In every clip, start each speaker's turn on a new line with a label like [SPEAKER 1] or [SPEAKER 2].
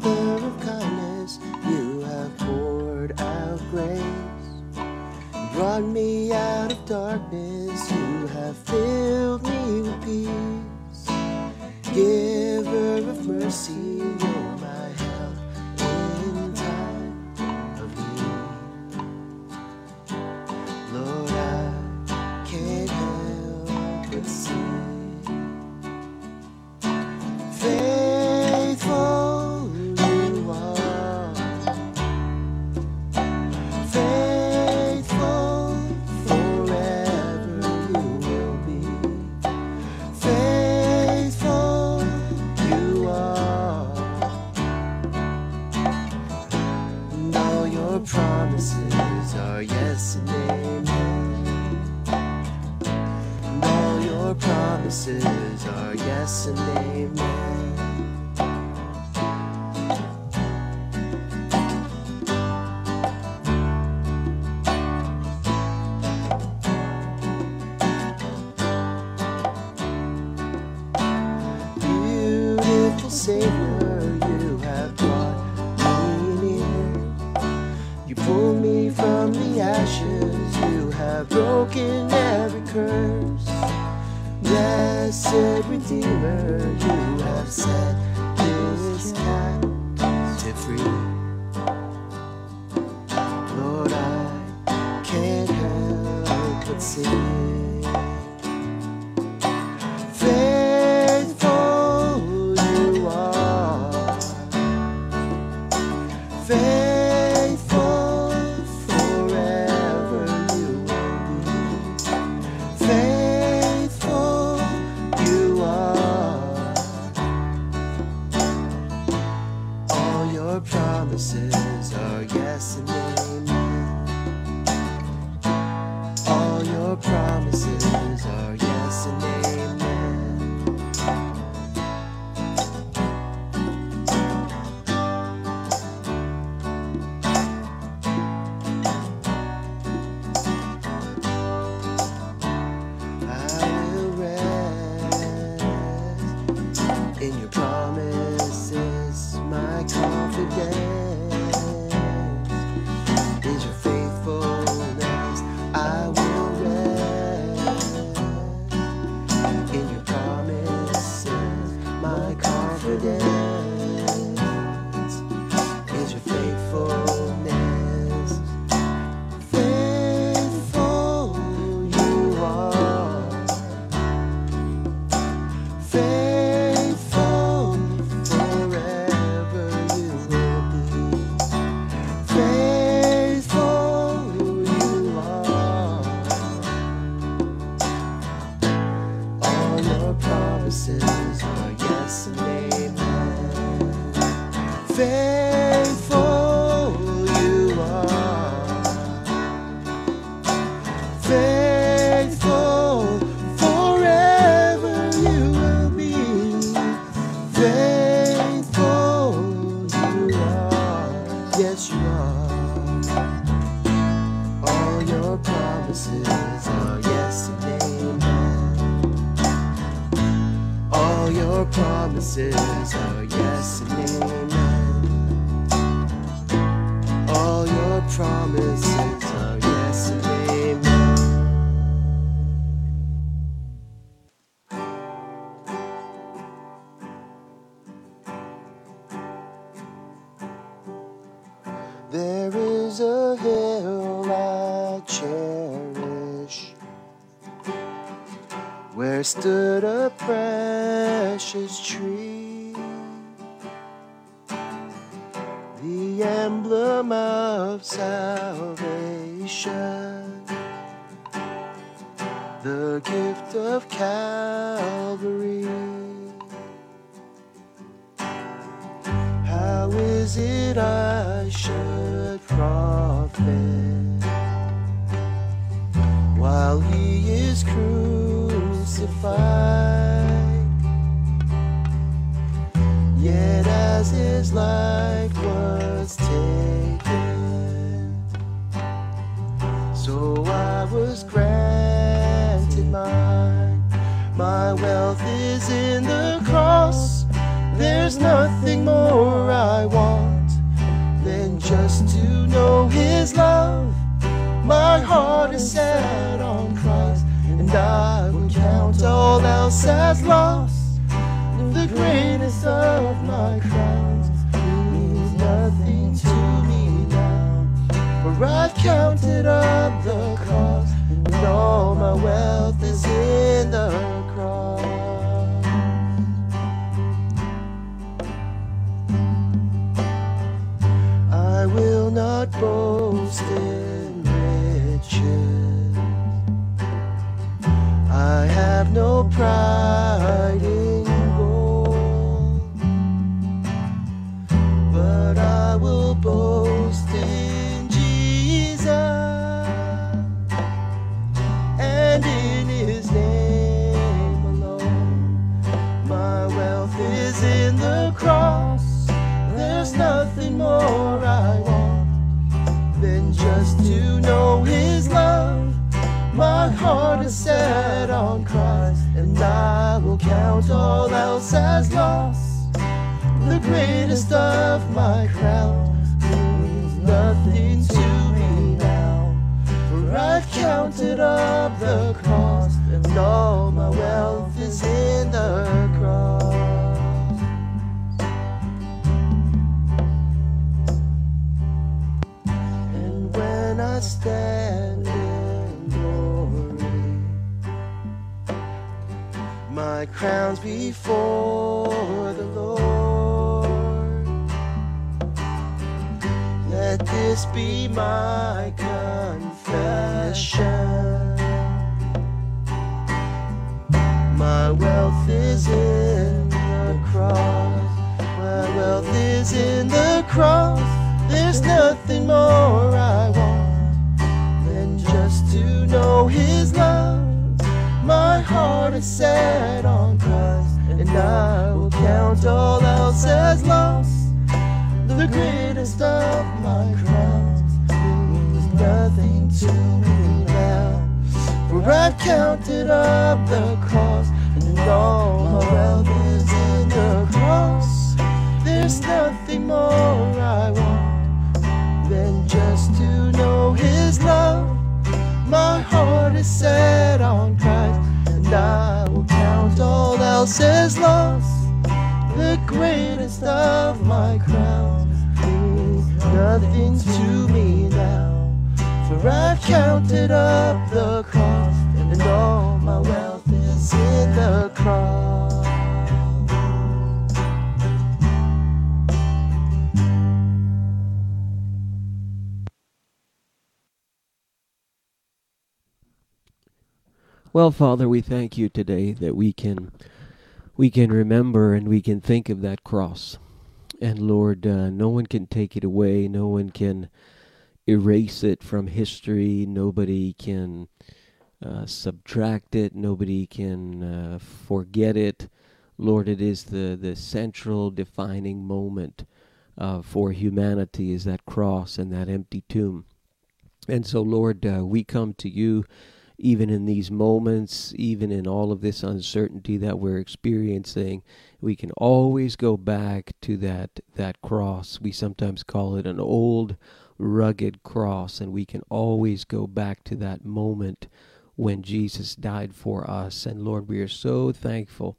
[SPEAKER 1] Father of kindness, you have poured out grace. Brought me out of darkness, you have filled me with peace. Giver of mercy. Christmas tree, the emblem of salvation, the gift of Calvary. All else nothing to me now. For I've counted up the cost, and all my wealth is in the cross.
[SPEAKER 2] Well, Father, we thank you today that we can we can remember and we can think of that cross. And Lord, uh, no one can take it away. No one can erase it from history. Nobody can uh, subtract it. Nobody can uh, forget it. Lord, it is the, the central defining moment uh, for humanity is that cross and that empty tomb. And so, Lord, uh, we come to you even in these moments, even in all of this uncertainty that we're experiencing, we can always go back to that that cross. We sometimes call it an old rugged cross and we can always go back to that moment when Jesus died for us. And Lord, we are so thankful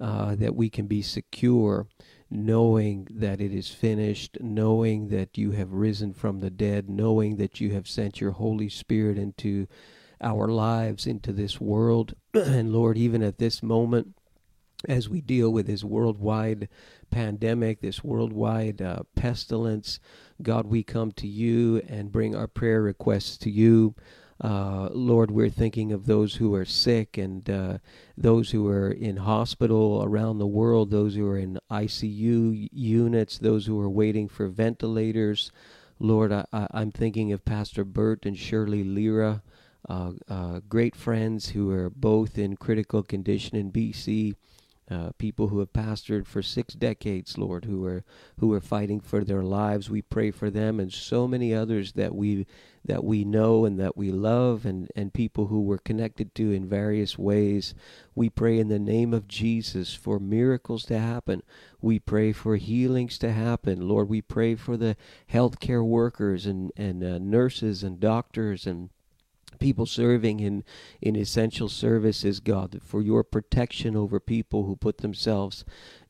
[SPEAKER 2] uh, that we can be secure knowing that it is finished, knowing that you have risen from the dead, knowing that you have sent your Holy Spirit into our lives into this world. and Lord, even at this moment, as we deal with this worldwide pandemic, this worldwide uh, pestilence, God, we come to you and bring our prayer requests to you. Uh, Lord, we're thinking of those who are sick and uh, those who are in hospital around the world, those who are in ICU units, those who are waiting for ventilators. Lord, I, am thinking of Pastor Bert and Shirley Lira uh, uh, great friends who are both in critical condition in BC. uh, people who have pastored for six decades, Lord, who are who are fighting for their lives. We pray for them and so many others that we that we know and that we love and, and people who we're connected to in various ways. We pray in the name of Jesus for miracles to happen. We pray for healings to happen. Lord, we pray for the healthcare workers and, and uh, nurses and doctors and people serving in, in essential services, God, for your protection over people who put themselves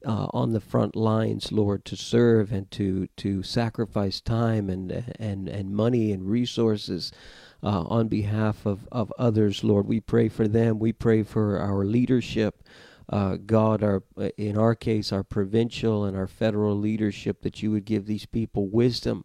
[SPEAKER 2] uh, on the front lines, Lord, to serve and to, to sacrifice time and, and, and money and resources. Uh, on behalf of, of others, Lord, we pray for them. We pray for our leadership. Uh, God, our in our case, our provincial and our federal leadership, that you would give these people wisdom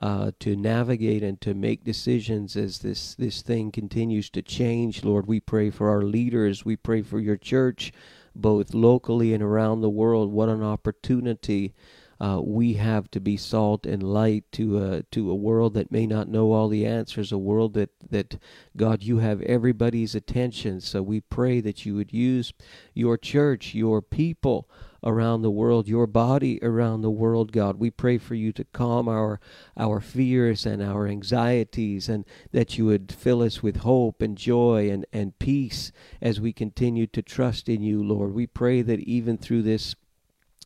[SPEAKER 2] uh, to navigate and to make decisions as this this thing continues to change. Lord, we pray for our leaders. We pray for your church, both locally and around the world. What an opportunity. Uh, we have to be salt and light to a to a world that may not know all the answers, a world that that God you have everybody's attention. So we pray that you would use your church, your people, around the world, your body around the world, God. We pray for you to calm our our fears and our anxieties and that you would fill us with hope and joy and, and peace as we continue to trust in you, Lord. We pray that even through this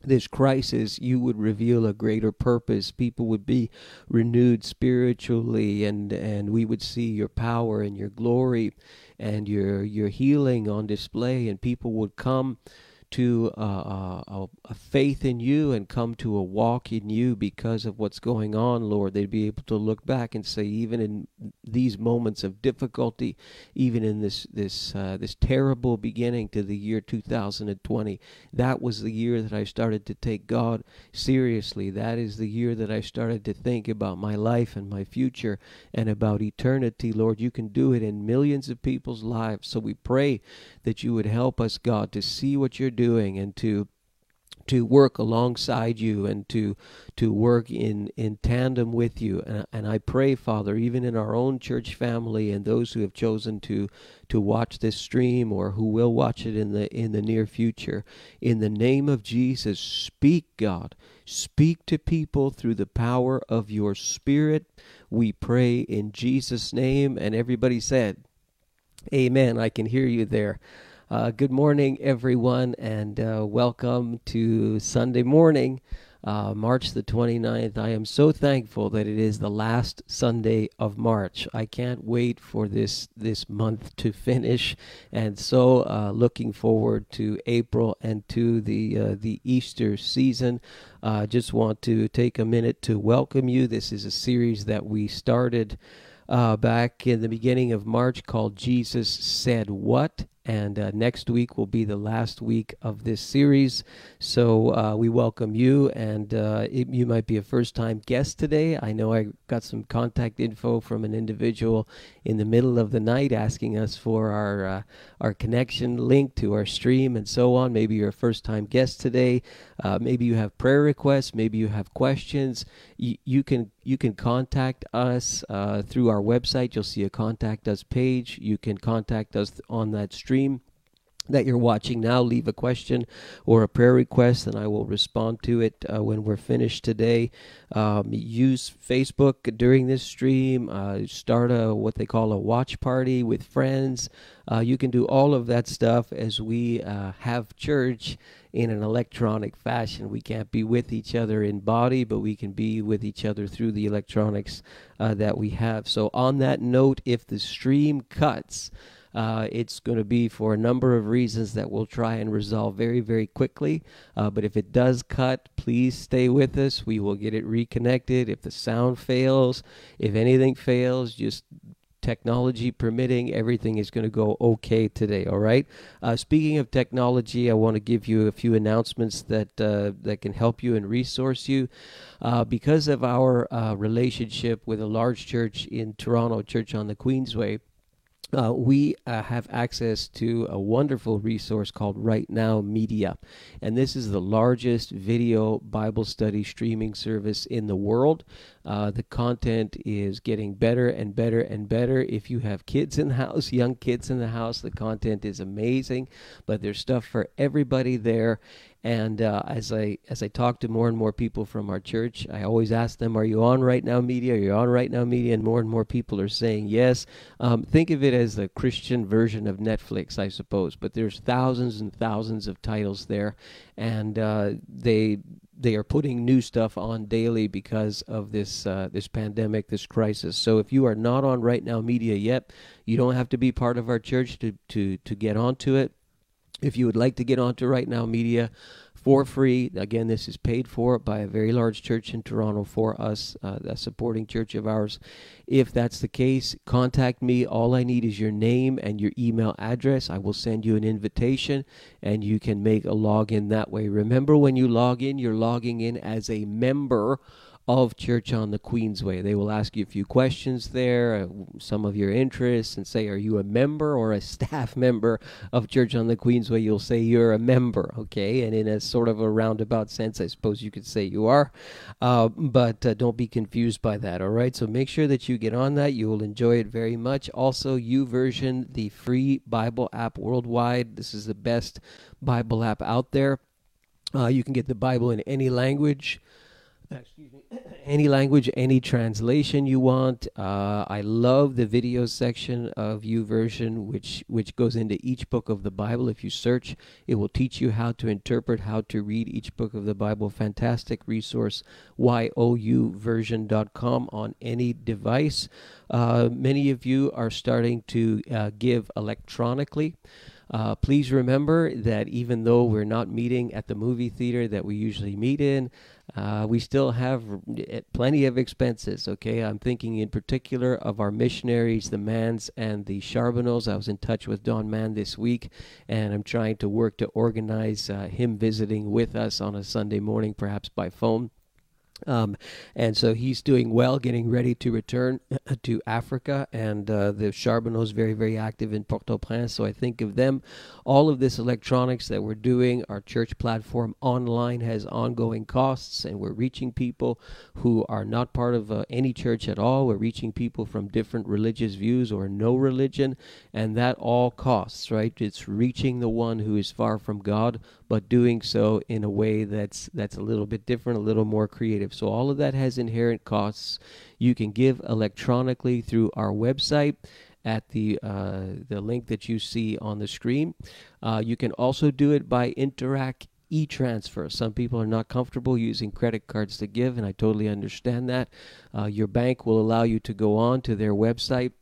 [SPEAKER 2] this crisis, you would reveal a greater purpose. People would be renewed spiritually, and, and we would see your power and your glory and your your healing on display, and people would come to uh, a, a, faith in you and come to a walk in you because of what's going on, Lord. They'd be able to look back and say, even in these moments of difficulty, even in this this uh, this terrible beginning to the year 2020, that was the year that I started to take God seriously. That is the year that I started to think about my life and my future and about eternity, Lord. You can do it in millions of people's lives. So we pray that you would help us, God, to see what you're doing and to to work alongside you and to to work in in tandem with you. And, and I pray father even in our own church family and those who have chosen to to watch this stream or who will watch it in the in the near future in the name of Jesus speak God. Speak to people through the power of your spirit. We pray in Jesus name. And everybody said amen. I can hear you there uh, good morning, everyone, and uh, welcome to Sunday morning, uh, March the 29th. I am so thankful that it is the last Sunday of March. I can't wait for this this month to finish, and so uh, looking forward to April and to the uh, the Easter season. I just want to take a minute to welcome you. This is a series that we started. Uh, back in the beginning of March called Jesus Said What and uh, next week will be the last week of this series. So uh, we welcome you, and uh, it, you might be a first time guest today. I know I got some contact info from an individual in the middle of the night asking us for our uh, our connection link to our stream and so on. Maybe you're a first time guest today. Uh, maybe you have prayer requests. Maybe you have questions. Y- you can you can contact us uh, through our website. You'll see a contact us page. You can contact us on that stream stream that you're watching now, leave a question or a prayer request, and I will respond to it uh, when we're finished today. Um, use Facebook during this stream. Uh, start a what they call a watch party with friends. Uh, you can do all of that stuff as we uh, have church in an electronic fashion. We can't be with each other in body, but we can be with each other through the electronics uh, that we have. So, on that note, if the stream cuts, uh, it's going to be for a number of reasons that we'll try and resolve very, very quickly. Uh, but if it does cut, please stay with us. We will get it reconnected. If the sound fails, if anything fails, just technology permitting, everything is going to go okay today. All right. Uh, speaking of technology, I want to give you a few announcements that uh, that can help you and resource you. Uh, because of our uh, relationship with a large church in Toronto, Church on the Queensway, uh, we uh, have access to a wonderful resource called Right Now Media. And this is the largest video Bible study streaming service in the world. Uh, the content is getting better and better and better. If you have kids in the house, young kids in the house, the content is amazing. But there's stuff for everybody there. And uh, as I as I talk to more and more people from our church, I always ask them, "Are you on Right Now Media? Are you on Right Now Media?" And more and more people are saying yes. Um, think of it as the Christian version of Netflix, I suppose. But there's thousands and thousands of titles there, and uh, they they are putting new stuff on daily because of this uh, this pandemic, this crisis. So if you are not on Right Now Media yet, you don't have to be part of our church to to to get onto it. If you would like to get onto Right Now Media for free, again, this is paid for by a very large church in Toronto for us, uh, a supporting church of ours. If that's the case, contact me. All I need is your name and your email address. I will send you an invitation and you can make a login that way. Remember, when you log in, you're logging in as a member of Church on the Queensway. They will ask you a few questions there, uh, some of your interests, and say, Are you a member or a staff member of Church on the Queensway? You'll say you're a member, okay? And in a sort of a roundabout sense, I suppose you could say you are. Uh, but uh, don't be confused by that, all right? So make sure that you get on that. You will enjoy it very much. Also, YouVersion the free Bible app worldwide. This is the best Bible app out there. Uh, you can get the Bible in any language excuse me, any language, any translation you want. Uh, I love the video section of YouVersion, which which goes into each book of the Bible. If you search, it will teach you how to interpret, how to read each book of the Bible. Fantastic resource, youversion.com on any device. Uh, many of you are starting to uh, give electronically. Uh, please remember that even though we're not meeting at the movie theater that we usually meet in, uh, we still have eh, plenty of expenses. Okay, I'm thinking in particular of our missionaries, the Manns and the Charbonneaus. I was in touch with Don Mann this week, and I'm trying to work to organize uh, him visiting with us on a Sunday morning, perhaps by phone. Um, and so he's doing well, getting ready to return to Africa. And uh, the Charbonneau is very, very active in Port-au-Prince. So I think of them. All of this electronics that we're doing, our church platform online has ongoing costs, and we're reaching people who are not part of uh, any church at all. We're reaching people from different religious views or no religion, and that all costs, right? It's reaching the one who is far from God, but doing so in a way that's that's a little bit different, a little more creative. So all of that has inherent costs. You can give electronically through our website at the uh, the link that you see on the screen. Uh, you can also do it by Interac e-transfer. Some people are not comfortable using credit cards to give, and I totally understand that. Uh, your bank will allow you to go on to their website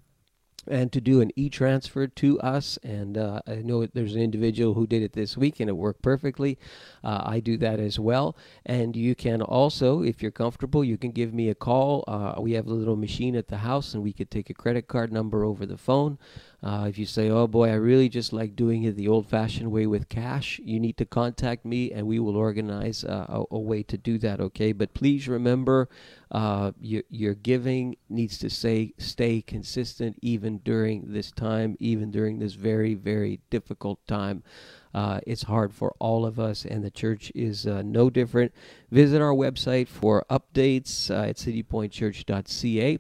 [SPEAKER 2] and to do an e-transfer to us. And uh, i know there's an individual who did it this week and it worked perfectly. Uh, i do that as well. And you can also if you're comfortable you can give me a call. Uh, we have a little machine at the house and we could take a credit card number over the phone uh, if you say, oh boy, I really just like doing it the old fashioned way with cash, you need to contact me and we will organize uh, a, a, way to do that, okay? But please remember uh, your, your giving needs to say, stay consistent even during this time, even during this very, very difficult time. Uh, it's hard for all of us, and the church is uh, no different. Visit our website for updates uh, at citypointchurch.ca.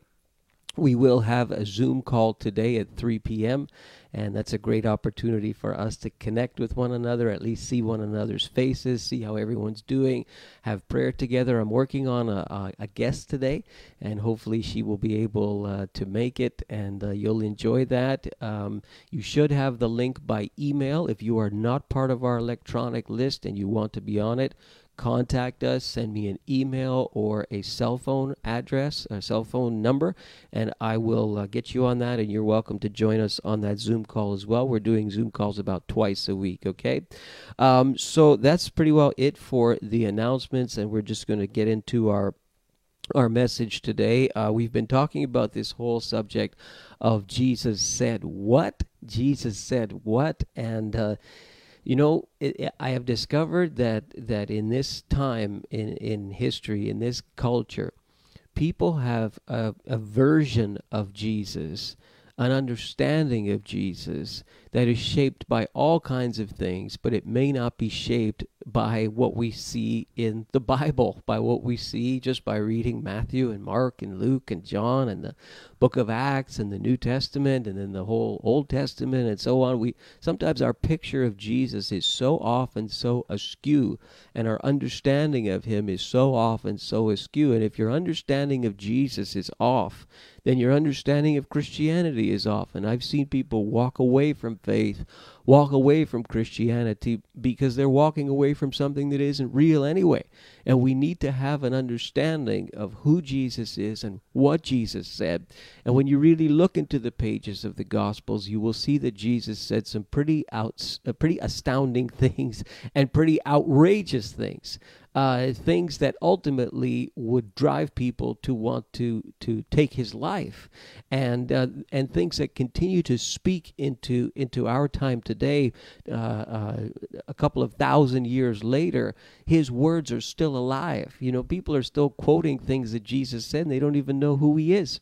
[SPEAKER 2] We will have a Zoom call today at 3 p.m., and that's a great opportunity for us to connect with one another, at least see one another's faces, see how everyone's doing, have prayer together. I'm working on a, a, a guest today, and hopefully she will be able uh, to make it, and uh, you'll enjoy that. Um, you should have the link by email if you are not part of our electronic list and you want to be on it contact us, send me an email or a cell phone address, a cell phone number, and I will uh, get you on that. And you're welcome to join us on that Zoom call as well. We're doing Zoom calls about twice a week, okay? Um, so that's pretty well it for the announcements, and we're just going to get into our our message today. Uh, we've been talking about this whole subject of Jesus said what? Jesus said what? And uh, you know, it, I have discovered that that in this time in in history, in this culture, people have a, a version of Jesus an understanding of Jesus that is shaped by all kinds of things, but it may not be shaped by what we see in the Bible, by what we see just by reading Matthew and Mark and Luke and John and the book of Acts and the New Testament and then the whole Old Testament and so on. We sometimes our picture of Jesus is so often so askew and our understanding of him is so often so askew. And if your understanding of Jesus is off, then your understanding of Christianity is off. And I've seen people walk away from faith, walk away from Christianity because they're walking away from something that isn't real anyway. And we need to have an understanding of who Jesus is and what Jesus said. And when you really look into the pages of the Gospels, you will see that Jesus said some pretty out, uh, pretty astounding things and pretty outrageous things uh, things that ultimately would drive people to want to to take his life, and uh, and things that continue to speak into into our time today. Uh, uh, a couple of thousand years later, his words are still alive. You know, people are still quoting things that Jesus said, and they don't even know who he is.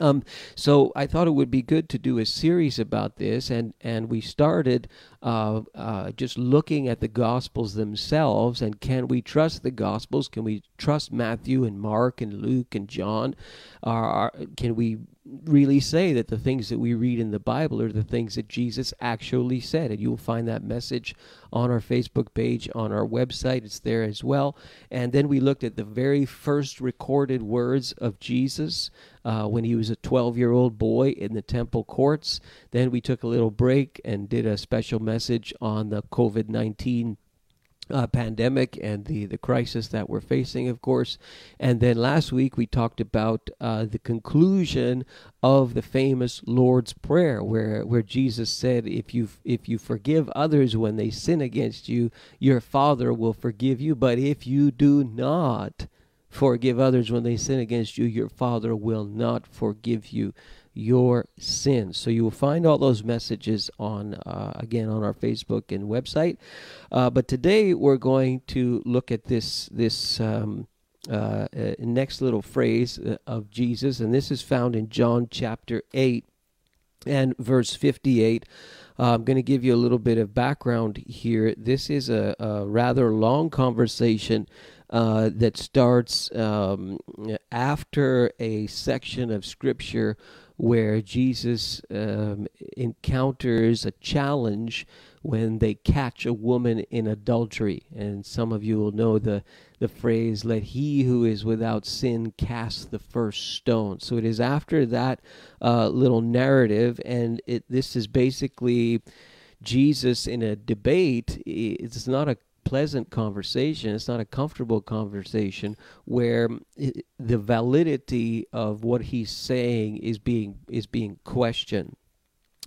[SPEAKER 2] Um, so I thought it would be good to do a series about this, and and we started uh, uh, just looking at the Gospels themselves, and can we trust the Gospels? Can we trust Matthew and Mark and Luke and John? Are, can we really say that the things that we read in the Bible are the things that Jesus actually said. And you'll find that message on our Facebook page, on our website. It's there as well. And then we looked at the very first recorded words of Jesus uh, when he was a 12 year old boy in the temple courts. Then we took a little break and did a special message on the COVID 19 uh, pandemic and the, the crisis that we're facing, of course. And then last week we talked about uh, the conclusion of the famous Lord's Prayer, where, where Jesus said, if you, if you forgive others when they sin against you, your Father will forgive you. But if you do not forgive others when they sin against you, your Father will not forgive you your sins. So you will find all those messages on uh, again on our Facebook and website. Uh, but today we're going to look at this this um, uh, uh next little phrase uh, of Jesus, and this is found in John chapter eight and verse fifty-eight. Uh, I'm going to give you a little bit of background here. This is a, a rather long conversation uh, that starts um, after a section of Scripture where Jesus um, encounters a challenge when they catch a woman in adultery. And some of you will know the, the phrase, let he who is without sin cast the first stone. So it is after that uh, little narrative, and it, this is basically Jesus in a debate. It's not a pleasant conversation. It's not a comfortable conversation where the validity of what he's saying is being is being questioned.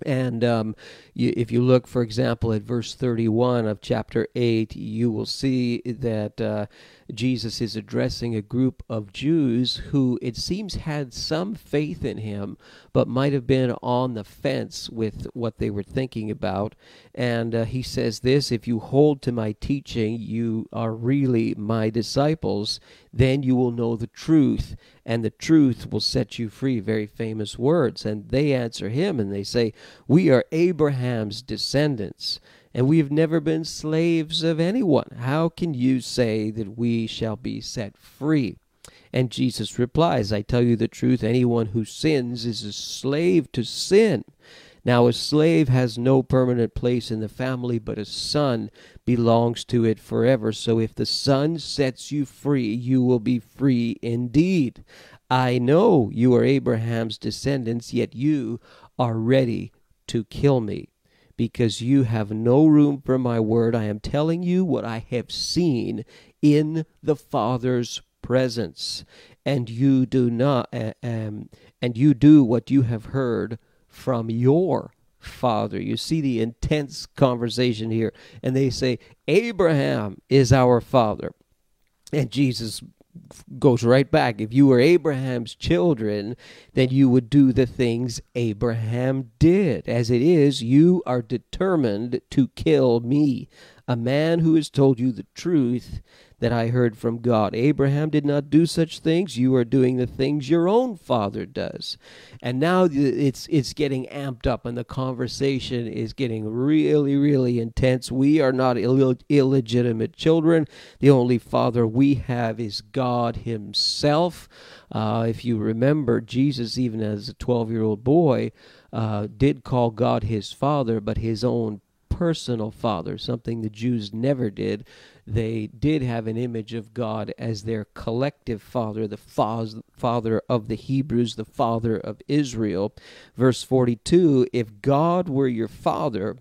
[SPEAKER 2] And um, you, if you look, for example, at verse 31 of chapter 8, you will see that uh, Jesus is addressing a group of Jews who it seems had some faith in him, but might have been on the fence with what they were thinking about. And uh, he says this If you hold to my teaching, you are really my disciples, then you will know the truth, and the truth will set you free. Very famous words. And they answer him and they say, We are Abraham's descendants and we have never been slaves of anyone. How can you say that we shall be set free? And Jesus replies, I tell you the truth, anyone who sins is a slave to sin. Now, a slave has no permanent place in the family, but a son belongs to it forever. So if the son sets you free, you will be free indeed. I know you are Abraham's descendants, yet you are ready to kill me because you have no room for my word. I am telling you what I have seen in the Father's presence, and you do not, uh, um, and you do what you have heard from your father. You see the intense conversation here, and they say, Abraham is our father. And Jesus goes right back. If you were Abraham's children, then you would do the things Abraham did. As it is, you are determined to kill me. A man who has told you the truth that I heard from God. Abraham did not do such things. You are doing the things your own father does. And now it's it's getting amped up and the conversation is getting really really intense. We are not Ill- illegitimate children. The only father we have is God himself. Uh, if you remember, Jesus, even as a 12 year old boy, uh, did call God his father, but his own personal father, something the Jews never did. They did have an image of God as their collective father, the father of the Hebrews, the father of Israel. Verse 42 If God were your father,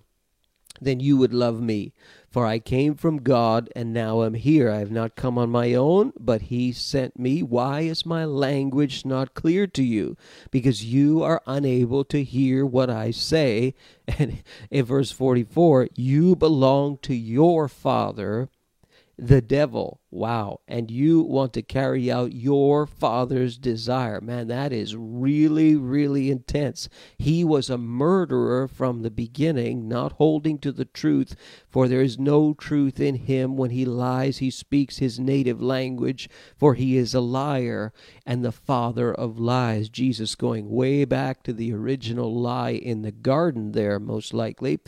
[SPEAKER 2] then you would love me for I came from God and now am here. I have not come on my own, but He sent me. Why is my language not clear to you? Because you are unable to hear what I say. And in verse 44, you belong to your father, the devil. Wow. And you want to carry out your father's desire. Man, that is really, really intense. He was a murderer from the beginning, not holding to the truth, for there is no truth in him. When he lies, he speaks his native language, for he is a liar and the father of lies. Jesus going way back to the original lie in the garden, there, most likely.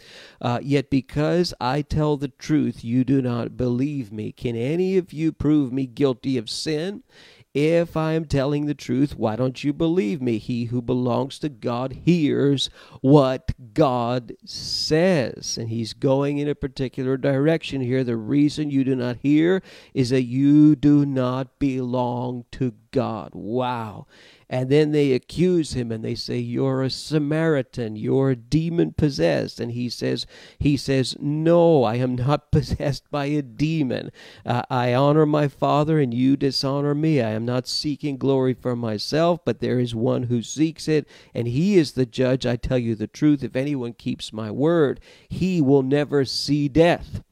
[SPEAKER 2] Uh, yet because I tell the truth, you do not believe me. Can any of you prove me guilty of sin? If I am telling the truth, why don't you believe me? He who belongs to God hears what God says. And he's going in a particular direction here. The reason you do not hear is that you do not belong to God. Wow. And then they accuse him and they say, You're a Samaritan, you're demon possessed. And he says, He says, No, I am not possessed by a demon. Uh, I honor my Father and you dishonor me. I am not seeking glory for myself, but there is one who seeks it, and he is the judge. I tell you the truth. If anyone keeps my word, he will never see death.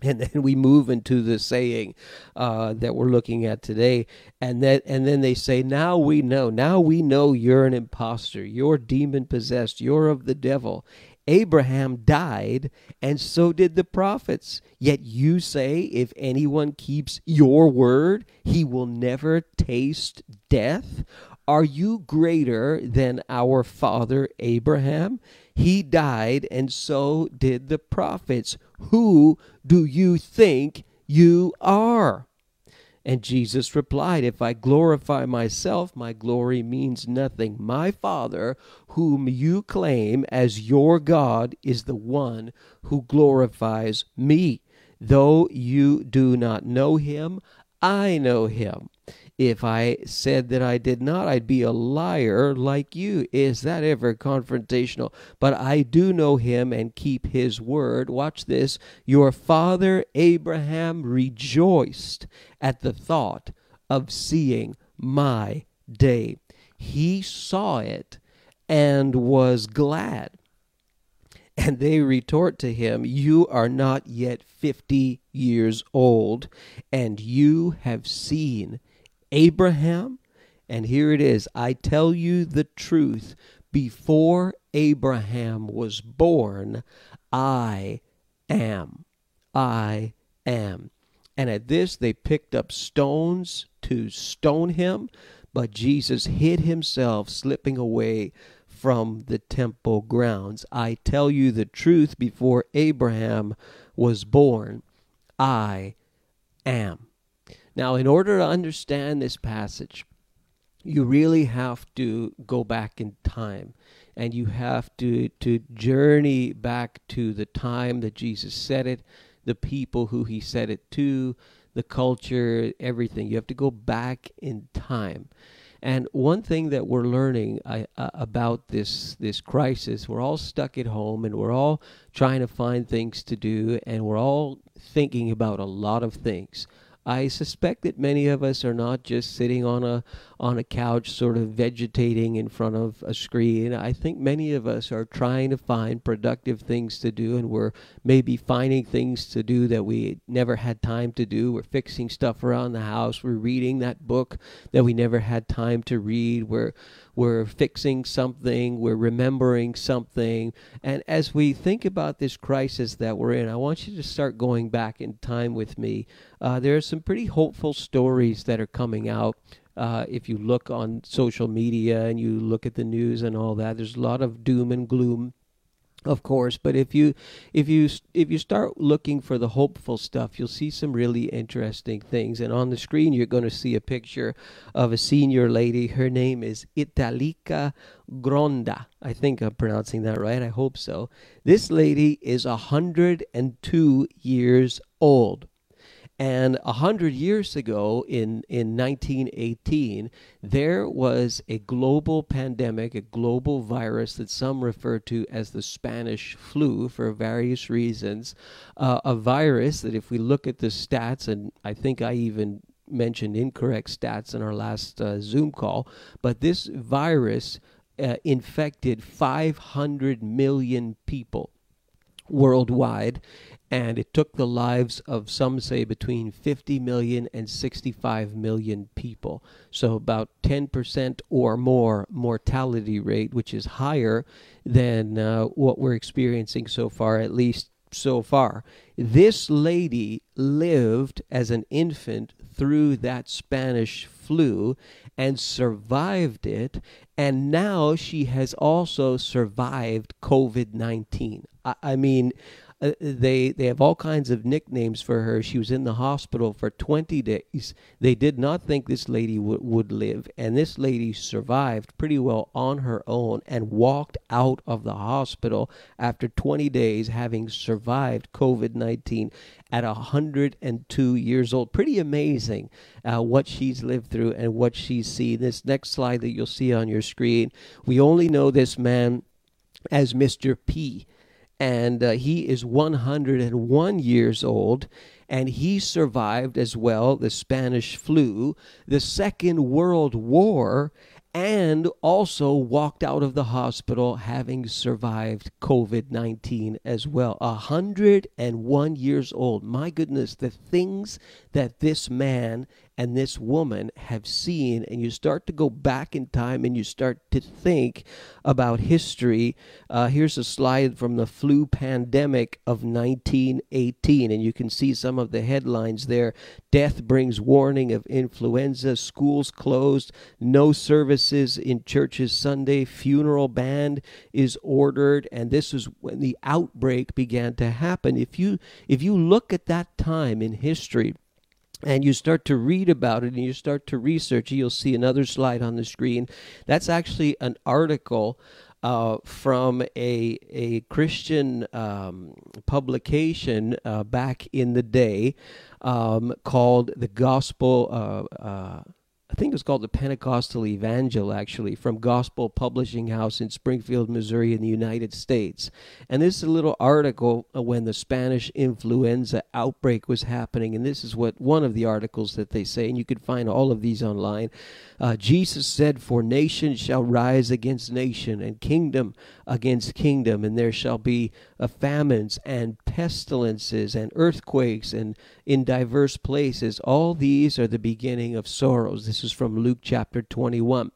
[SPEAKER 2] and then we move into the saying uh, that we're looking at today. And that and then they say now we know. Now we know you're an impostor you're demon possessed you're of the devil. Abraham died and so did the prophets. Yet you say if anyone keeps your word he will never taste death? Are you greater than our father abraham? He died, and so did the prophets. Who do you think you are? And Jesus replied, If I glorify myself, my glory means nothing. My Father, whom you claim as your God, is the one who glorifies me. Though you do not know him, I know him. If I said that I did not, I'd be a liar like you. Is that ever confrontational? But I do know him and keep his word. Watch this. Your father Abraham rejoiced at the thought of seeing my day. He saw it and was glad. And they retort to him, You are not yet fifty years old, and you have seen Abraham. And here it is I tell you the truth. Before Abraham was born, I am. I am. And at this, they picked up stones to stone him, but Jesus hid himself, slipping away from the temple grounds. I tell you the truth, before Abraham was born, I am. Now, in order to understand this passage, you really have to go back in time and you have to, to journey back to the time that Jesus said it, the people who he said it to, the culture, everything. You have to go back in time. And one thing that we're learning uh, about this this crisis, we're all stuck at home and we're all trying to find things to do and we're all thinking about a lot of things. I suspect that many of us are not just sitting on a on a couch sort of vegetating in front of a screen. I think many of us are trying to find productive things to do and we're maybe finding things to do that we never had time to do. We're fixing stuff around the house. We're reading that book that we never had time to read. We're we're fixing something, we're remembering something. And as we think about this crisis that we're in, I want you to start going back in time with me. Uh, there are some pretty hopeful stories that are coming out. Uh, if you look on social media and you look at the news and all that, there's a lot of doom and gloom of course but if you if you if you start looking for the hopeful stuff you'll see some really interesting things. And on the screen you're going to see a picture of a senior lady. Her name is Italica Gronda. I think I'm pronouncing that right. I hope so. This lady is 102 years old and a hundred years ago, in, in 1918, there was a global pandemic, a global virus that some refer to as the Spanish flu for various reasons. Uh, a virus that, if we look at the stats, and I think I even mentioned incorrect stats in our last uh, Zoom call, but this virus uh, infected 500 million people worldwide and it took the lives of some say between 50 million and 65 million people. So about 10% or more mortality rate, which is higher than uh, what we're experiencing so far, at least so far. This lady lived as an infant through that Spanish flu and survived it, and now she has also survived COVID 19. I, I mean, uh, they they have all kinds of nicknames for her. She was in the hospital for 20 days. They did not think this lady w- would live, and this lady survived pretty well on her own and walked out of the hospital after 20 days, having survived COVID 19 at 102 years old. Pretty amazing uh, what she's lived through and what she's seen. This next slide that you'll see on your screen, we only know this man as Mr. P and uh, he is 101 years old and he survived as well the Spanish flu, the Second World War, and also walked out of the hospital having survived COVID 19 as well. 101 years old. My goodness, the things that this man and this woman have seen, and you start to go back in time and you start to think about history. Uh, here's a slide from the flu pandemic of 1918, and you can see some of the headlines there. Death brings warning of influenza, schools closed, no services in churches Sunday, funeral band is ordered, and this is when the outbreak began to happen. If you if you look at that time in history, and you start to read about it and you start to research, you'll see another slide on the screen. That's actually an article uh, from a a Christian um, publication uh, back in the day um, called the Gospel. Uh, uh I think it was called the Pentecostal Evangel, actually, from Gospel Publishing House in Springfield, Missouri, in the United States. And this is a little article when the Spanish influenza outbreak was happening. And this is what one of the articles that they say, and you can find all of these online. Uh, Jesus said, For nation shall rise against nation, and kingdom against kingdom, and there shall be uh, famines and pestilences and earthquakes and in diverse places. All these are the beginning of sorrows. This is from Luke chapter 21.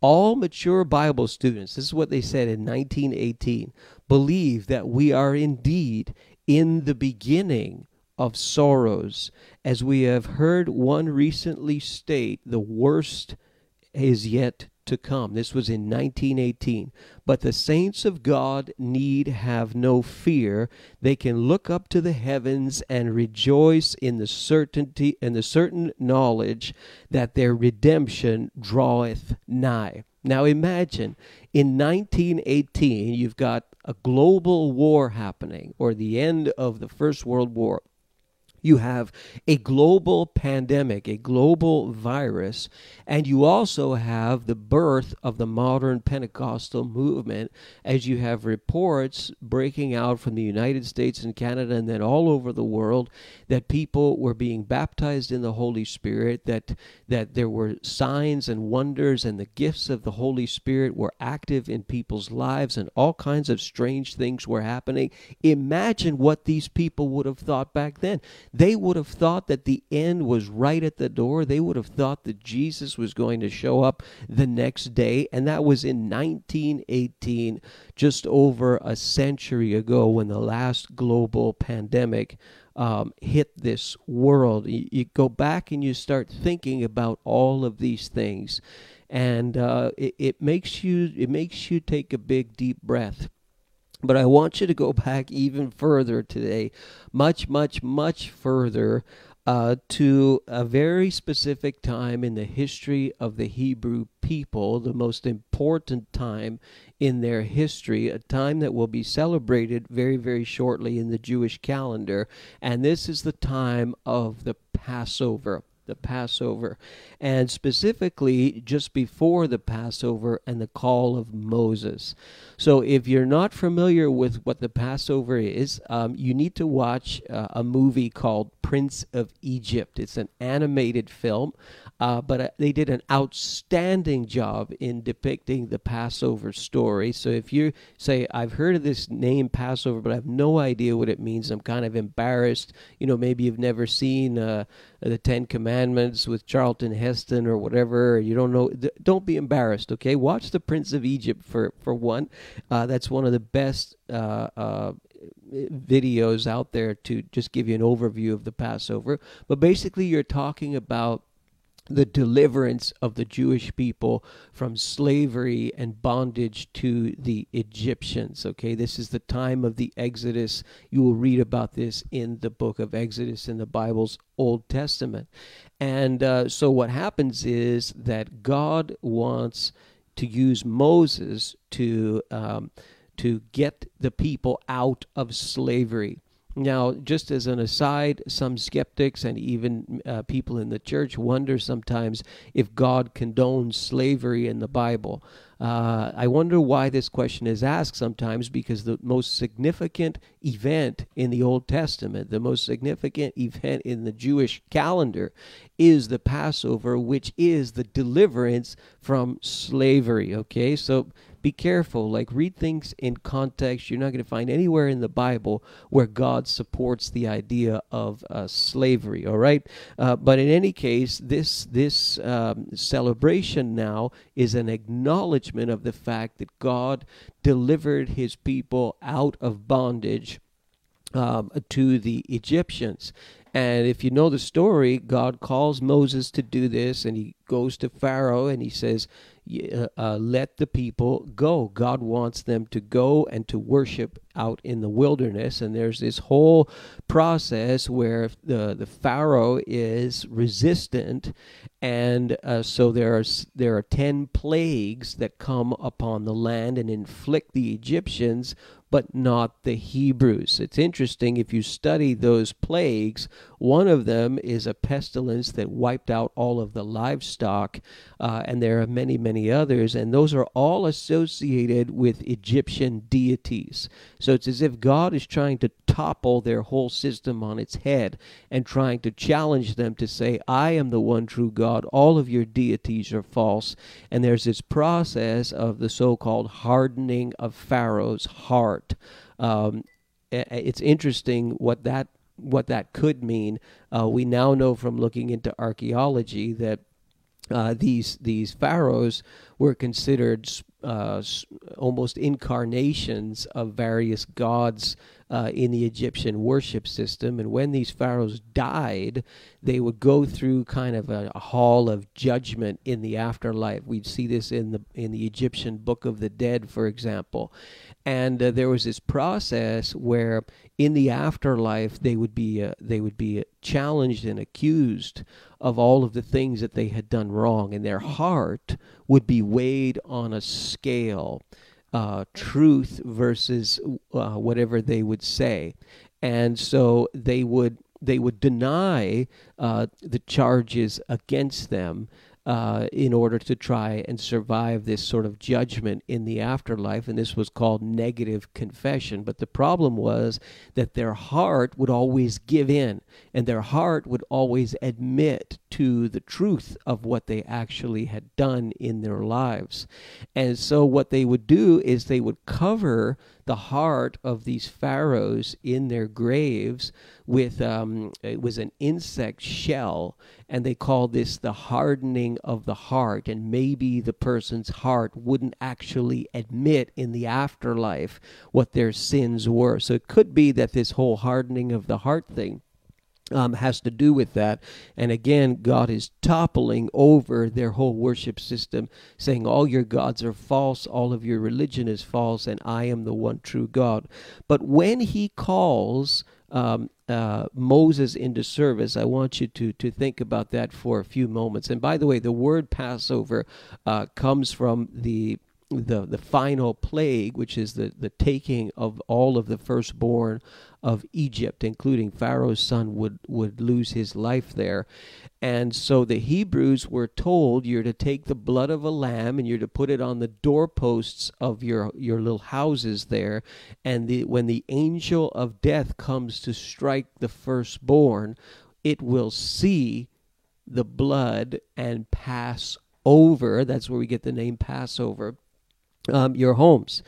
[SPEAKER 2] All mature Bible students, this is what they said in 1918, believe that we are indeed in the beginning of sorrows. As we have heard one recently state, the worst is yet to come. This was in 1918. But the saints of God need have no fear. They can look up to the heavens and rejoice in the certainty and the certain knowledge that their redemption draweth nigh. Now imagine in 1918 you've got a global war happening or the end of the First World War you have a global pandemic, a global virus, and you also have the birth of the modern Pentecostal movement as you have reports breaking out from the United States and Canada and then all over the world that people were being baptized in the Holy Spirit, that that there were signs and wonders and the gifts of the Holy Spirit were active in people's lives and all kinds of strange things were happening. Imagine what these people would have thought back then they would have thought that the end was right at the door. They would have thought that Jesus was going to show up the next day. And that was in 1918, just over a century ago, when the last global pandemic um, hit this world. You, you, go back and you start thinking about all of these things, and uh, it, it makes you it makes you take a big deep breath. But I want you to go back even further today, much, much, much further uh, to a very specific time in the history of the Hebrew people, the most important time in their history, a time that will be celebrated very, very shortly in the Jewish calendar. And this is the time of the Passover the Passover, and specifically just before the Passover and the call of Moses. So, if you're not familiar with what the Passover is, um, you need to watch uh, a movie called Prince of Egypt. It's an animated film, uh, but uh, they did an outstanding job in depicting the Passover story. So, if you say, I've heard of this name Passover, but I have no idea what it means, I'm kind of embarrassed. You know, maybe you've never seen uh, the Ten Commandments with Charlton Heston or whatever. You don't know. Don't be embarrassed. Okay, watch the Prince of Egypt for for one. Uh, that's one of the best uh, uh, videos out there to just give you an overview of the Passover. But basically, you're talking about the deliverance of the Jewish people from slavery and bondage to the Egyptians. Okay, this is the time of the Exodus. You will read about this in the book of Exodus in the Bible's Old Testament. And uh, so, what happens is that God wants to use Moses to. Um, to get the people out of slavery. Now, just as an aside, some skeptics and even uh, people in the church wonder sometimes if God condones slavery in the Bible. Uh, I wonder why this question is asked sometimes because the most significant event in the Old Testament, the most significant event in the Jewish calendar, is the Passover, which is the deliverance from slavery. Okay, so be careful. Like, read things in context. You're not going to find anywhere in the Bible where God supports the idea of uh, slavery. All right, uh, but in any case, this this um, celebration now is an acknowledgement of the fact that God delivered His people out of bondage. Um, to the Egyptians. And if you know the story, God calls Moses to do this, and he goes to Pharaoh and he says, uh, uh, let the people go. God wants them to go and to worship out in the wilderness. And there's this whole process where the, the Pharaoh is resistant. And uh, so there are, there are 10 plagues that come upon the land and inflict the Egyptians but not the Hebrews. It's interesting if you study those plagues, one of them is a pestilence that wiped out all of the livestock, uh, and there are many, many others, and those are all associated with Egyptian deities. So it's as if God is trying to topple their whole system on its head and trying to challenge them to say, I am the one true God, all of your deities are false. And there's this process of the so called hardening of Pharaoh's heart. Um, it's interesting what that what that could mean. Uh, we now know from looking into archaeology that uh, these these pharaohs were considered uh, almost incarnations of various gods uh, in the Egyptian worship system. And when these pharaohs died, they would go through kind of a, a hall of judgment in the afterlife. We'd see this in the in the Egyptian Book of the Dead, for example. And uh, there was this process where, in the afterlife, they would be uh, they would be challenged and accused of all of the things that they had done wrong, and their heart would be weighed on a scale uh, truth versus uh, whatever they would say, and so they would they would deny uh, the charges against them uh, in order to try and survive this sort of judgment in the afterlife. And this was called negative confession. But the problem was that their heart would always give in, and their heart would always admit to the truth of what they actually had done in their lives. And so, what they would do is they would cover the heart of these pharaohs in their graves with um, it was an insect shell, and they called this the hardening of the heart. And maybe the person's heart wouldn't actually admit in the afterlife what their sins were. So it could be that this whole hardening of the heart thing um, has to do with that. And again, God is toppling over their whole worship system, saying, All your gods are false, all of your religion is false, and I am the one true God. But when he calls um, uh, Moses into service, I want you to, to think about that for a few moments. And by the way, the word Passover uh, comes from the the the final plague, which is the, the taking of all of the firstborn of Egypt, including Pharaoh's son, would, would lose his life there. And so the Hebrews were told you're to take the blood of a lamb and you're to put it on the doorposts of your, your little houses there. And the, when the angel of death comes to strike the firstborn, it will see the blood and pass over. That's where we get the name Passover um, your homes.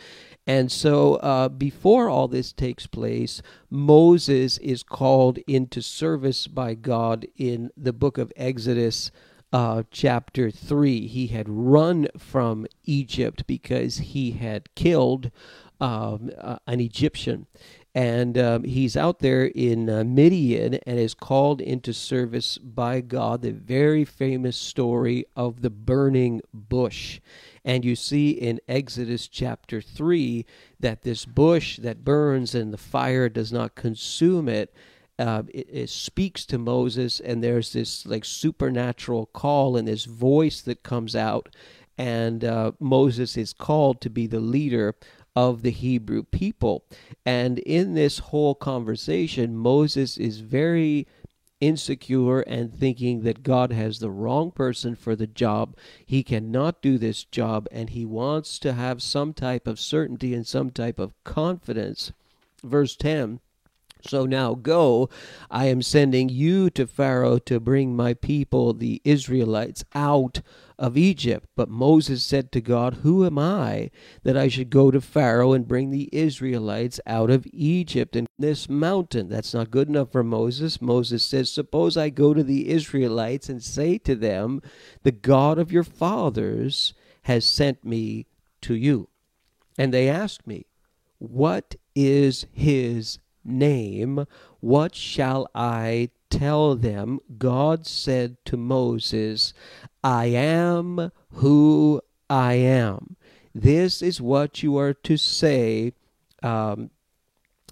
[SPEAKER 2] And so, uh, before all this takes place, Moses is called into service by God in the book of Exodus, uh, chapter 3. He had run from Egypt because he had killed um, uh, an Egyptian. And um, he's out there in uh, Midian and is called into service by God. The very famous story of the burning bush. And you see in Exodus chapter 3 that this bush that burns and the fire does not consume it, uh, it, it, speaks to Moses, and there's this like supernatural call and this voice that comes out, and uh, Moses is called to be the leader of the Hebrew people. And in this whole conversation, Moses is very insecure and thinking that God has the wrong person for the job. He cannot do this job, and he wants to have some type of certainty and some type of confidence. Verse 10 so now go, I am sending you to Pharaoh to bring my people, the Israelites, out of Egypt. But Moses said to God, Who am I that I should go to Pharaoh and bring the Israelites out of Egypt and this mountain? That's not good enough for Moses. Moses says, Suppose I go to the Israelites and say to them, The God of your fathers has sent me to you. And they asked me, What is his name, what shall I tell them? God said to Moses, I am who I am. This is what you are to say. Um,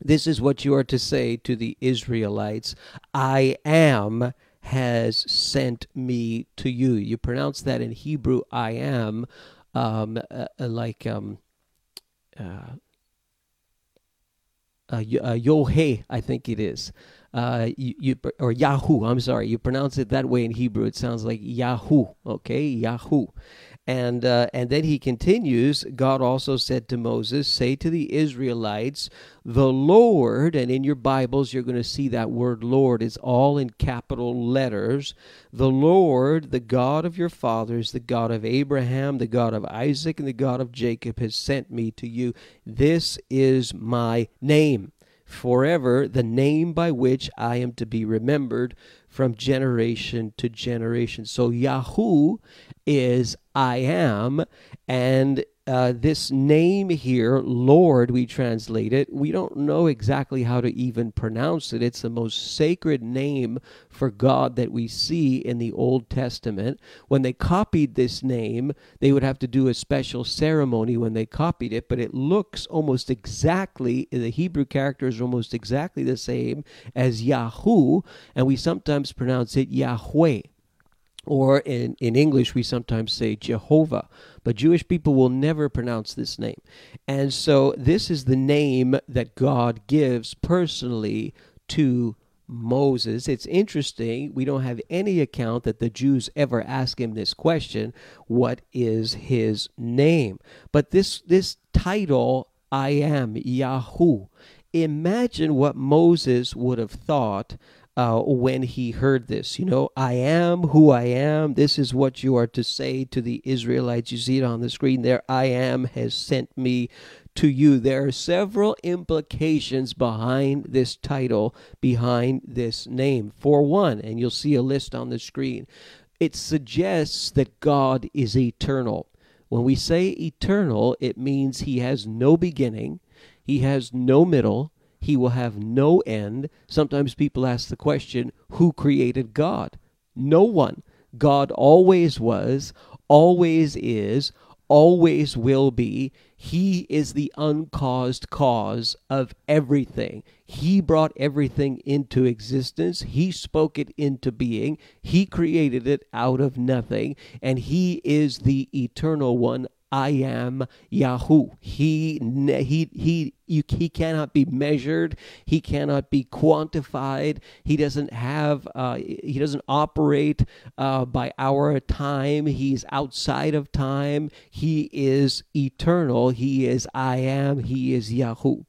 [SPEAKER 2] this is what you are to say to the Israelites I am has sent me to you. You pronounce that in Hebrew, I am, um, uh, like um, uh, uh, uh, Yohe, I think it is. Uh, you, you, or Yahoo. I'm sorry, you pronounce it that way in Hebrew. It sounds like Yahoo. Okay, Yahoo. And, uh, and then he continues God also said to Moses, Say to the Israelites, the Lord, and in your Bibles you're going to see that word Lord is all in capital letters. The Lord, the God of your fathers, the God of Abraham, the God of Isaac, and the God of Jacob, has sent me to you. This is my name forever, the name by which I am to be remembered from generation to generation. So Yahoo is I am, and uh, this name here, Lord, we translate it. We don't know exactly how to even pronounce it. It's the most sacred name for God that we see in the Old Testament. When they copied this name, they would have to do a special ceremony when they copied it, but it looks almost exactly, the Hebrew characters are almost exactly the same as Yahoo, and we sometimes pronounce it Yahweh or in, in English, we sometimes say Jehovah, but Jewish people will never pronounce this name. And so, this is the name that God gives personally to Moses. It's interesting. We don't have any account that the Jews ever ask him this question what is his name? But this, this title, I am Yahoo, imagine what Moses would have thought uh, when he heard this. You know, I am who I am. This is what you are to say to the Israelites. You see it on the screen there. I am has sent me to you. There are several implications behind this title, behind this name. For one, and you'll see a list on the screen, it suggests that God is eternal. When we say eternal, it means he has no beginning, he has no middle, he will have no end. Sometimes people ask the question, who created God? No one. God always was, always is, always will be. He is the uncaused cause of everything. He brought everything into existence. He spoke it into being. He created it out of nothing. And He is the eternal one I am Yahoo. He he he you, he cannot be measured. He cannot be quantified. He doesn't have. Uh, he doesn't operate uh, by our time. He's outside of time. He is eternal. He is I am. He is Yahoo.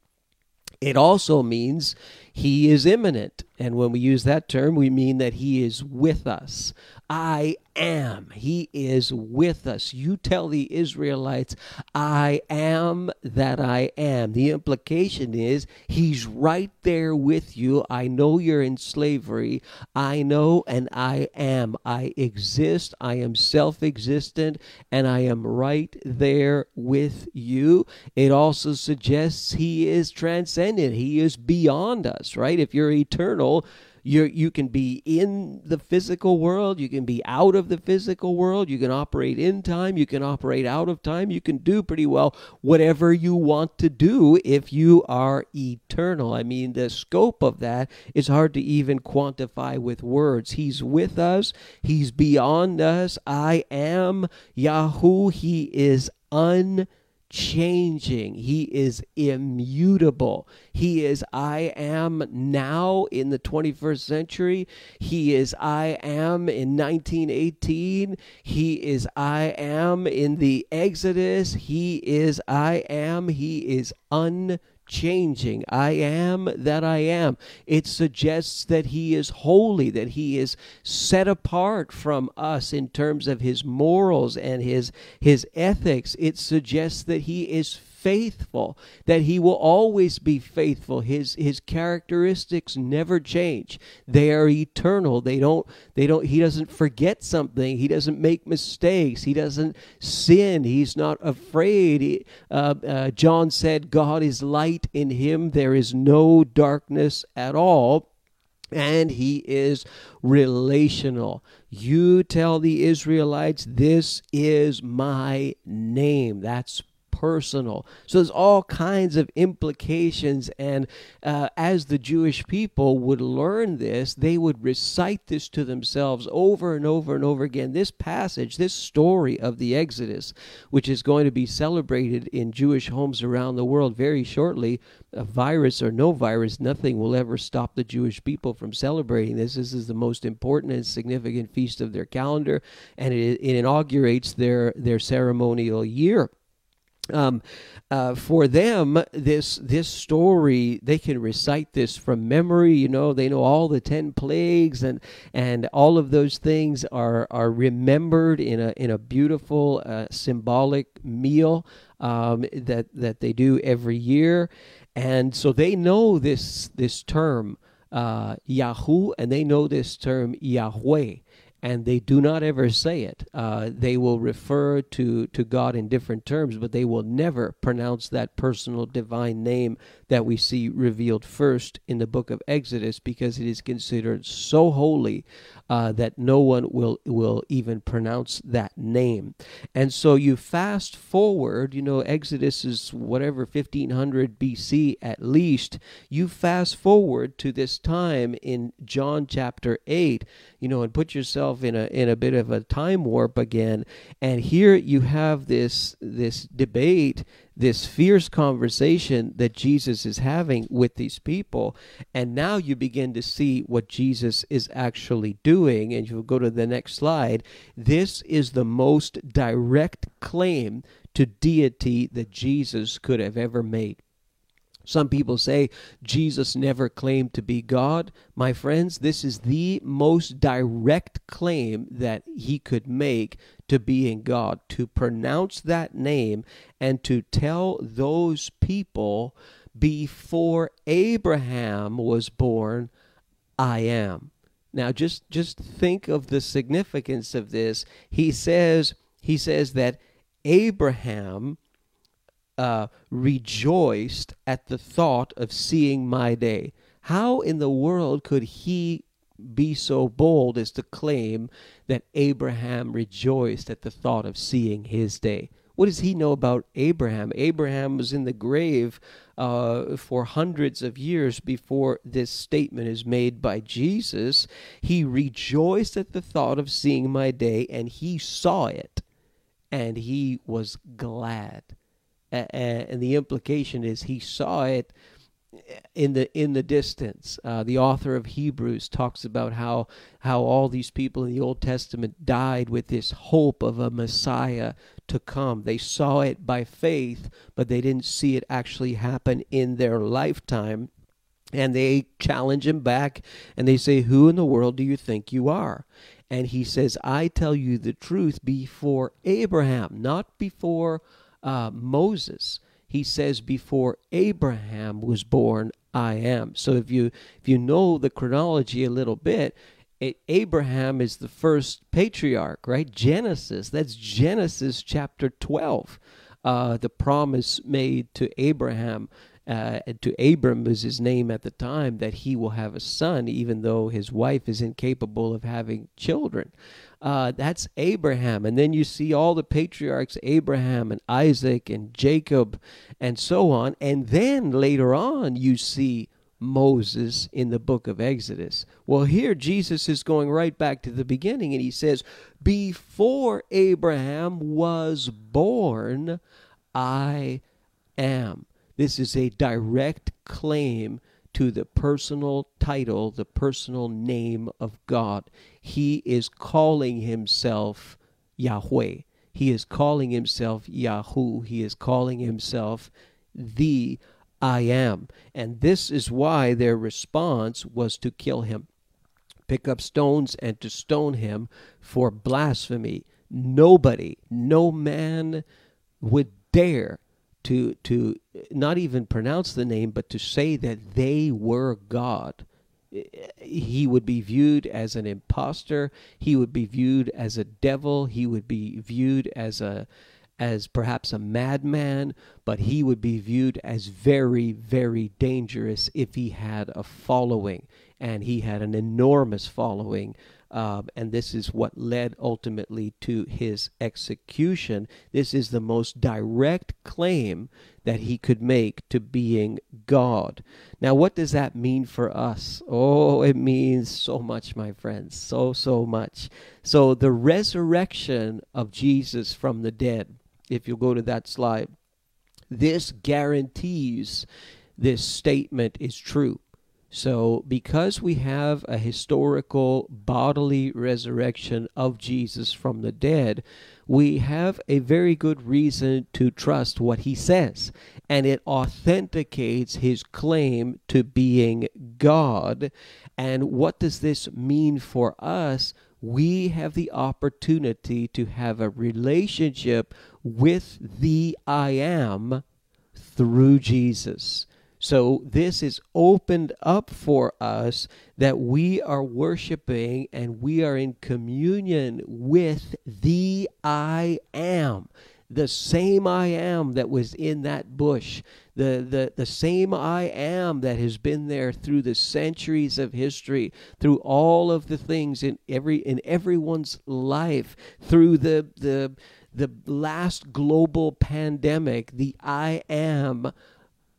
[SPEAKER 2] It also means he is immanent. And when we use that term, we mean that he is with us. I am. He is with us. You tell the Israelites, I am that I am. The implication is he's right there with you. I know you're in slavery. I know and I am. I exist. I am self existent and I am right there with you. It also suggests he is transcendent. He is beyond us, right? If you're eternal, you you can be in the physical world, you can be out of the physical world, you can operate in time, you can operate out of time, you can do pretty well whatever you want to do if you are eternal. I mean, the scope of that is hard to even quantify with words. He's with us, he's beyond us. I am Yahoo, he is un changing. He is immutable. He is I am now in the 21st century. He is I am in 1918. He is I am in the Exodus. He is I am. He is unchanging changing. I am that I am. It suggests that he is holy, that he is set apart from us in terms of his morals and his his ethics. It suggests that he is faithful, that he will always be faithful. His his characteristics never change. They are eternal. They don't they don't he doesn't forget something. He doesn't make mistakes. He doesn't sin. He's not afraid. He, uh, uh, John said God is light in him. There is no darkness at all and he is relational. You tell the Israelites, This is my name. That's personal. So there's all kinds of implications. And uh, as the Jewish people would learn this, they would recite this to themselves over and over and over again. This passage, this story of the Exodus, which is going to be celebrated in Jewish homes around the world very shortly, a virus or no virus, nothing will ever stop the Jewish people from celebrating this. This is the most important and significant feast of their calendar, and it, it inaugurates their, their ceremonial year. Um, uh, for them, this this story they can recite this from memory. You know, they know all the ten plagues and and all of those things are are remembered in a in a beautiful uh, symbolic meal um, that that they do every year, and so they know this this term uh, Yahoo, and they know this term Yahweh and they do not ever say it. Uh, they will refer to, to God in different terms, but they will never pronounce that personal divine name that we see revealed first in the book of Exodus because it is considered so holy uh, that no one will will even pronounce that name. And so you fast forward, you know, Exodus is whatever 1500 BC at least. You fast forward to this time in John chapter 8, you know, and put yourself in a in a bit of a time warp again. And here you have this this debate this fierce conversation that Jesus is having with these people. And now you begin to see what Jesus is actually doing. And you'll go to the next slide. This is the most direct claim to deity that Jesus could have ever made. Some people say Jesus never claimed to be God. My friends, this is the most direct claim that he could make to being God, to pronounce that name and to tell those people before Abraham was born, I am. Now just just think of the significance of this. He says he says that Abraham uh, rejoiced at the thought of seeing my day. How in the world could he be so bold as to claim that Abraham rejoiced at the thought of seeing his day? What does he know about Abraham? Abraham was in the grave uh, for hundreds of years before this statement is made by Jesus. He rejoiced at the thought of seeing my day, and he saw it, and he was glad and the implication is he saw it in the in the distance. Uh, the author of Hebrews talks about how how all these people in the Old Testament died with this hope of a Messiah to come. They saw it by faith, but they didn't see it actually happen in their lifetime. And they challenge him back and they say, Who in the world do you think you are? And he says, I tell you the truth before Abraham, not before uh, Moses, he says, "Before Abraham was born, I am." So if you if you know the chronology a little bit, it, Abraham is the first patriarch, right? Genesis. That's Genesis chapter twelve. Uh, the promise made to Abraham uh, to Abram was his name at the time, that he will have a son, even though his wife is incapable of having children. Uh, that's Abraham. And then you see all the patriarchs Abraham and Isaac and Jacob and so on. And then later on, you see Moses in the book of Exodus. Well, here Jesus is going right back to the beginning and he says, Before Abraham was born, I am. This is a direct claim to the personal title, the personal name of God. He is calling himself Yahweh. He is calling himself Yahoo. He is calling himself the I am. And this is why their response was to kill him, pick up stones and to stone him for blasphemy. Nobody, no man would dare to to not even pronounce the name, but to say that they were God. He would be viewed as an impostor. He would be viewed as a devil. He would be viewed as a as perhaps a madman, but he would be viewed as very, very dangerous if he had a following, and he had an enormous following um, and this is what led ultimately to his execution. This is the most direct claim that he could make to being God. Now, what does that mean for us? Oh, it means so much, my friends, so, so much. So, the resurrection of Jesus from the dead, if you go to that slide, this guarantees this statement is true. So, because we have a historical bodily resurrection of Jesus from the dead, we have a very good reason to trust what he says. And it authenticates his claim to being God. And what does this mean for us? We have the opportunity to have a relationship with the I am through Jesus. So this is opened up for us that we are worshiping and we are in communion with the I am. The same I am that was in that bush, the, the, the same I am that has been there through the centuries of history, through all of the things in every in everyone's life, through the the the last global pandemic, the I am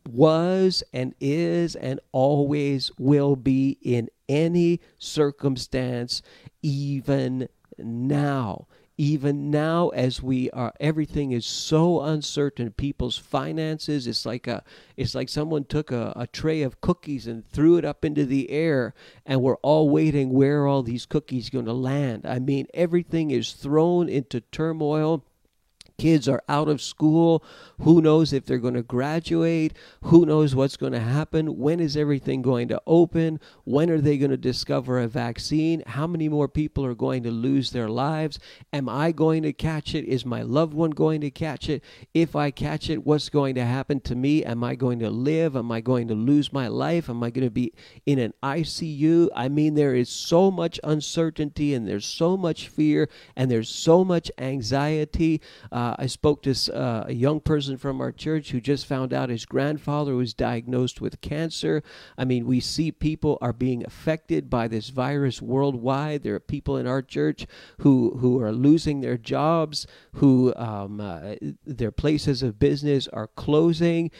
[SPEAKER 2] was and is and always will be in any circumstance, even now. Even now, as we are, everything is so uncertain. People's finances, it's like a, it's like someone took a, a tray of cookies and threw it up into the air, and we're all waiting where all these cookies going to land. I mean, everything is thrown into turmoil kids are out of school. Who knows if they're going to graduate? Who knows what's going to happen? When is everything going to open? When are they going to discover a vaccine? How many more people are going to lose their lives? Am I going to catch it? Is my loved one going to catch it? If I catch it, what's going to happen to me? Am I going to live? Am I going to lose my life? Am I going to be in an ICU? I mean, there is so much uncertainty and there's so much fear and there's so much anxiety. Uh, I spoke to uh, a young person from our church who just found out his grandfather was diagnosed with cancer. I mean, we see people are being affected by this virus worldwide. There are people in our church who who are losing their jobs, who um, uh, their places of business are closing.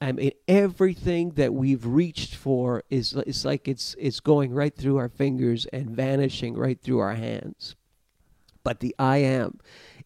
[SPEAKER 2] I mean, everything that we've reached for is it's like it's it's going right through our fingers and vanishing right through our hands. But the I am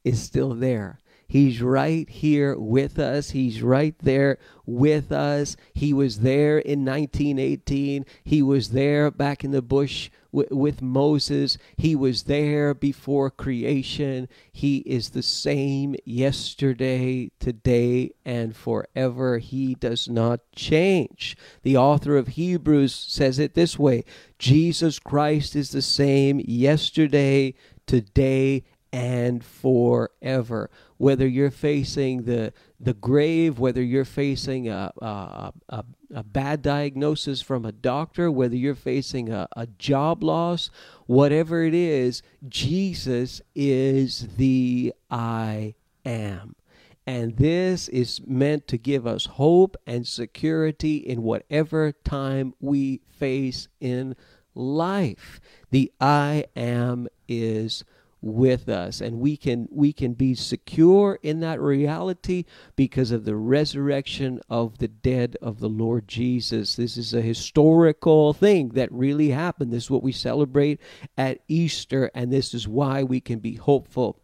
[SPEAKER 2] is still there. He's right here with us. He's right there with us. He was there in 1918. He was there back in the bush with Moses. He was there before creation. He is the same yesterday, today, and forever. He does not change. The author of Hebrews says it this way Jesus Christ is the same yesterday, today, and forever. Whether you're facing the the grave, whether you're facing a, a, a, a bad diagnosis from a doctor, whether you're facing a, a job loss, whatever it is, Jesus is the I am. And this is meant to give us hope and security in whatever time we face in life. The I am is with us. And we can we can be secure in that reality because of the resurrection of the dead of the Lord Jesus. This is a historical thing that really happened. This is what we celebrate at Easter and this is why we can be hopeful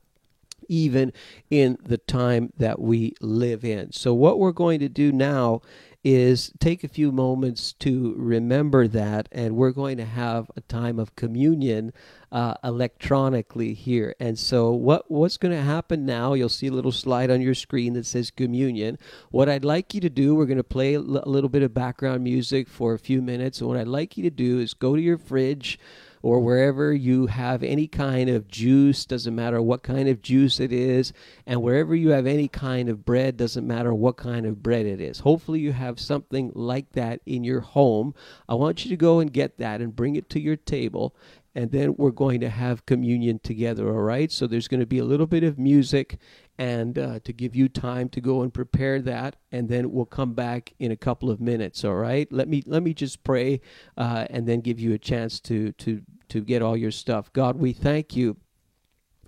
[SPEAKER 2] even in the time that we live in. So what we're going to do now is take a few moments to remember that, and we're going to have a time of communion uh, electronically here. And so, what what's going to happen now? You'll see a little slide on your screen that says communion. What I'd like you to do, we're going to play a little bit of background music for a few minutes. And what I'd like you to do is go to your fridge or wherever you have any kind of juice, doesn't matter what kind of juice it is, and wherever you have any kind of bread, doesn't matter what kind of bread it is. Hopefully, you have something like that in your home. I want you to go and get that and bring it to your table. And then we're going to have communion together, all right? So there's going to be a little bit of music and uh, to give you time to go and prepare that and then we'll come back in a couple of minutes all right let me let me just pray uh, and then give you a chance to to to get all your stuff. God, we thank you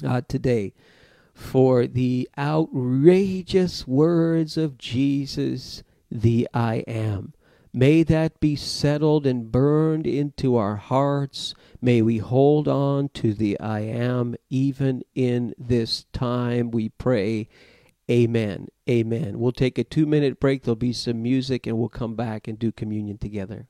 [SPEAKER 2] uh, today for the outrageous words of Jesus, the I am. May that be settled and burned into our hearts. May we hold on to the I am even in this time, we pray. Amen. Amen. We'll take a two minute break. There'll be some music, and we'll come back and do communion together.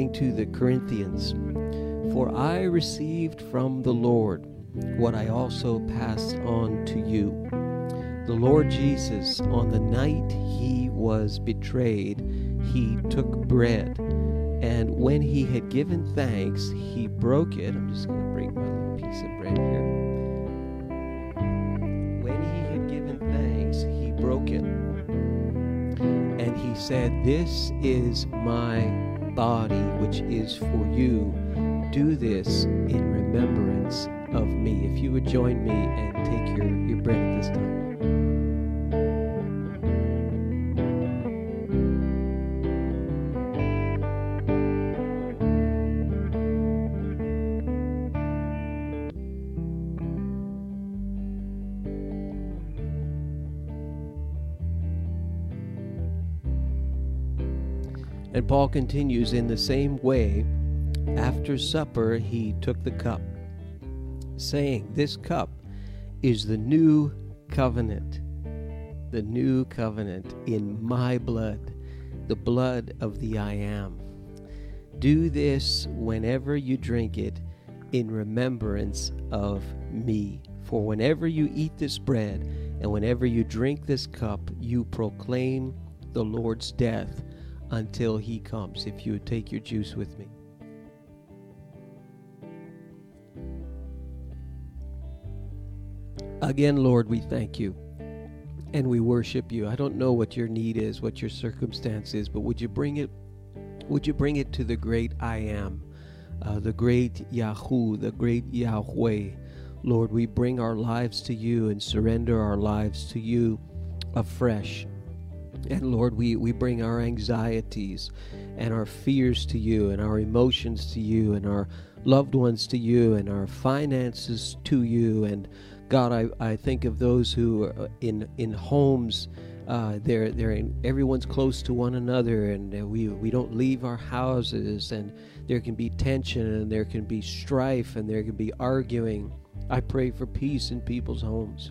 [SPEAKER 2] Writing to the Corinthians, For I received from the Lord what I also passed on to you. The Lord Jesus, on the night he was betrayed, he took bread, and when he had given thanks, he broke it. I'm just going to break my little piece of bread here. When he had given thanks, he broke it. And he said, This is my body, which is for you. Do this in remembrance of me. If you would join me and take your, your bread at this time. And Paul continues in the same way. After supper, he took the cup, saying, This cup is the new covenant, the new covenant in my blood, the blood of the I am. Do this whenever you drink it in remembrance of me. For whenever you eat this bread and whenever you drink this cup, you proclaim the Lord's death until he comes. If you would take your juice with me. Again, Lord, we thank you and we worship you. I don't know what your need is, what your circumstance is, but would you bring it would you bring it to the great I am, uh, the great Yahoo, the great Yahweh. Lord, we bring our lives to you and surrender our lives to you afresh. And Lord, we, we bring our anxieties and our fears to you, and our emotions to you, and our loved ones to you, and our finances to you. And God, I, I think of those who are in in homes. Uh, they're they're in, everyone's close to one another, and we we don't leave our houses, and there can be tension, and there can be strife, and there can be arguing. I pray for peace in people's homes.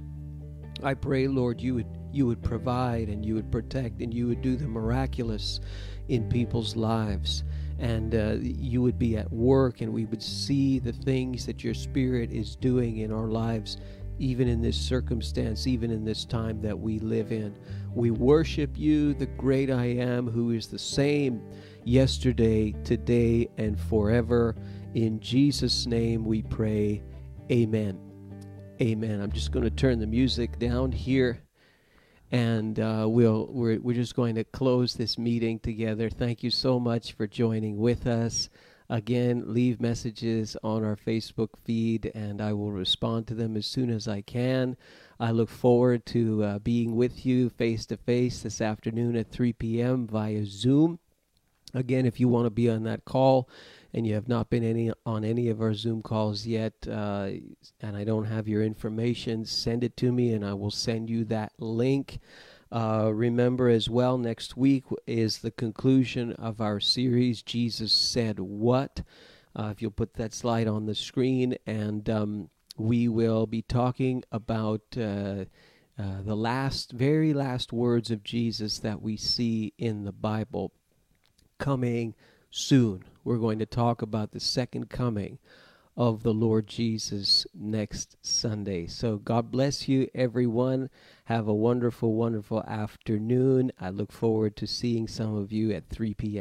[SPEAKER 2] I pray, Lord, you would you would provide and you would protect and you would do the miraculous in people's lives. And uh, you would be at work and we would see the things that your Spirit is doing in our lives, even in this circumstance, even in this time that we live in. We worship you, the great I am, who is the same yesterday, today, and forever. In Jesus' name we pray. Amen. Amen. I'm just going to turn the music down here and uh, we'll we're, we're just going to close this meeting together. Thank you so much for joining with us. Again leave messages on our facebook feed and i will respond to them as soon as i can. I look forward to uh, being with you face to face this afternoon at 3 p.m via zoom. Again if you want to be on that call and you have not been any on any of our Zoom calls yet, uh, and I don't have your information, send it to me, and I will send you that link. Uh, remember as well, next week is the conclusion of our series. Jesus said what? Uh, if you'll put that slide on the screen, and um, we will be talking about. Uh, uh, the last, very last words of Jesus that we see in the Bible coming soon. We're going to talk about the second coming of the Lord Jesus next Sunday. So God bless you, everyone. Have a wonderful, wonderful afternoon. I look forward to seeing some of you at 3 p.m.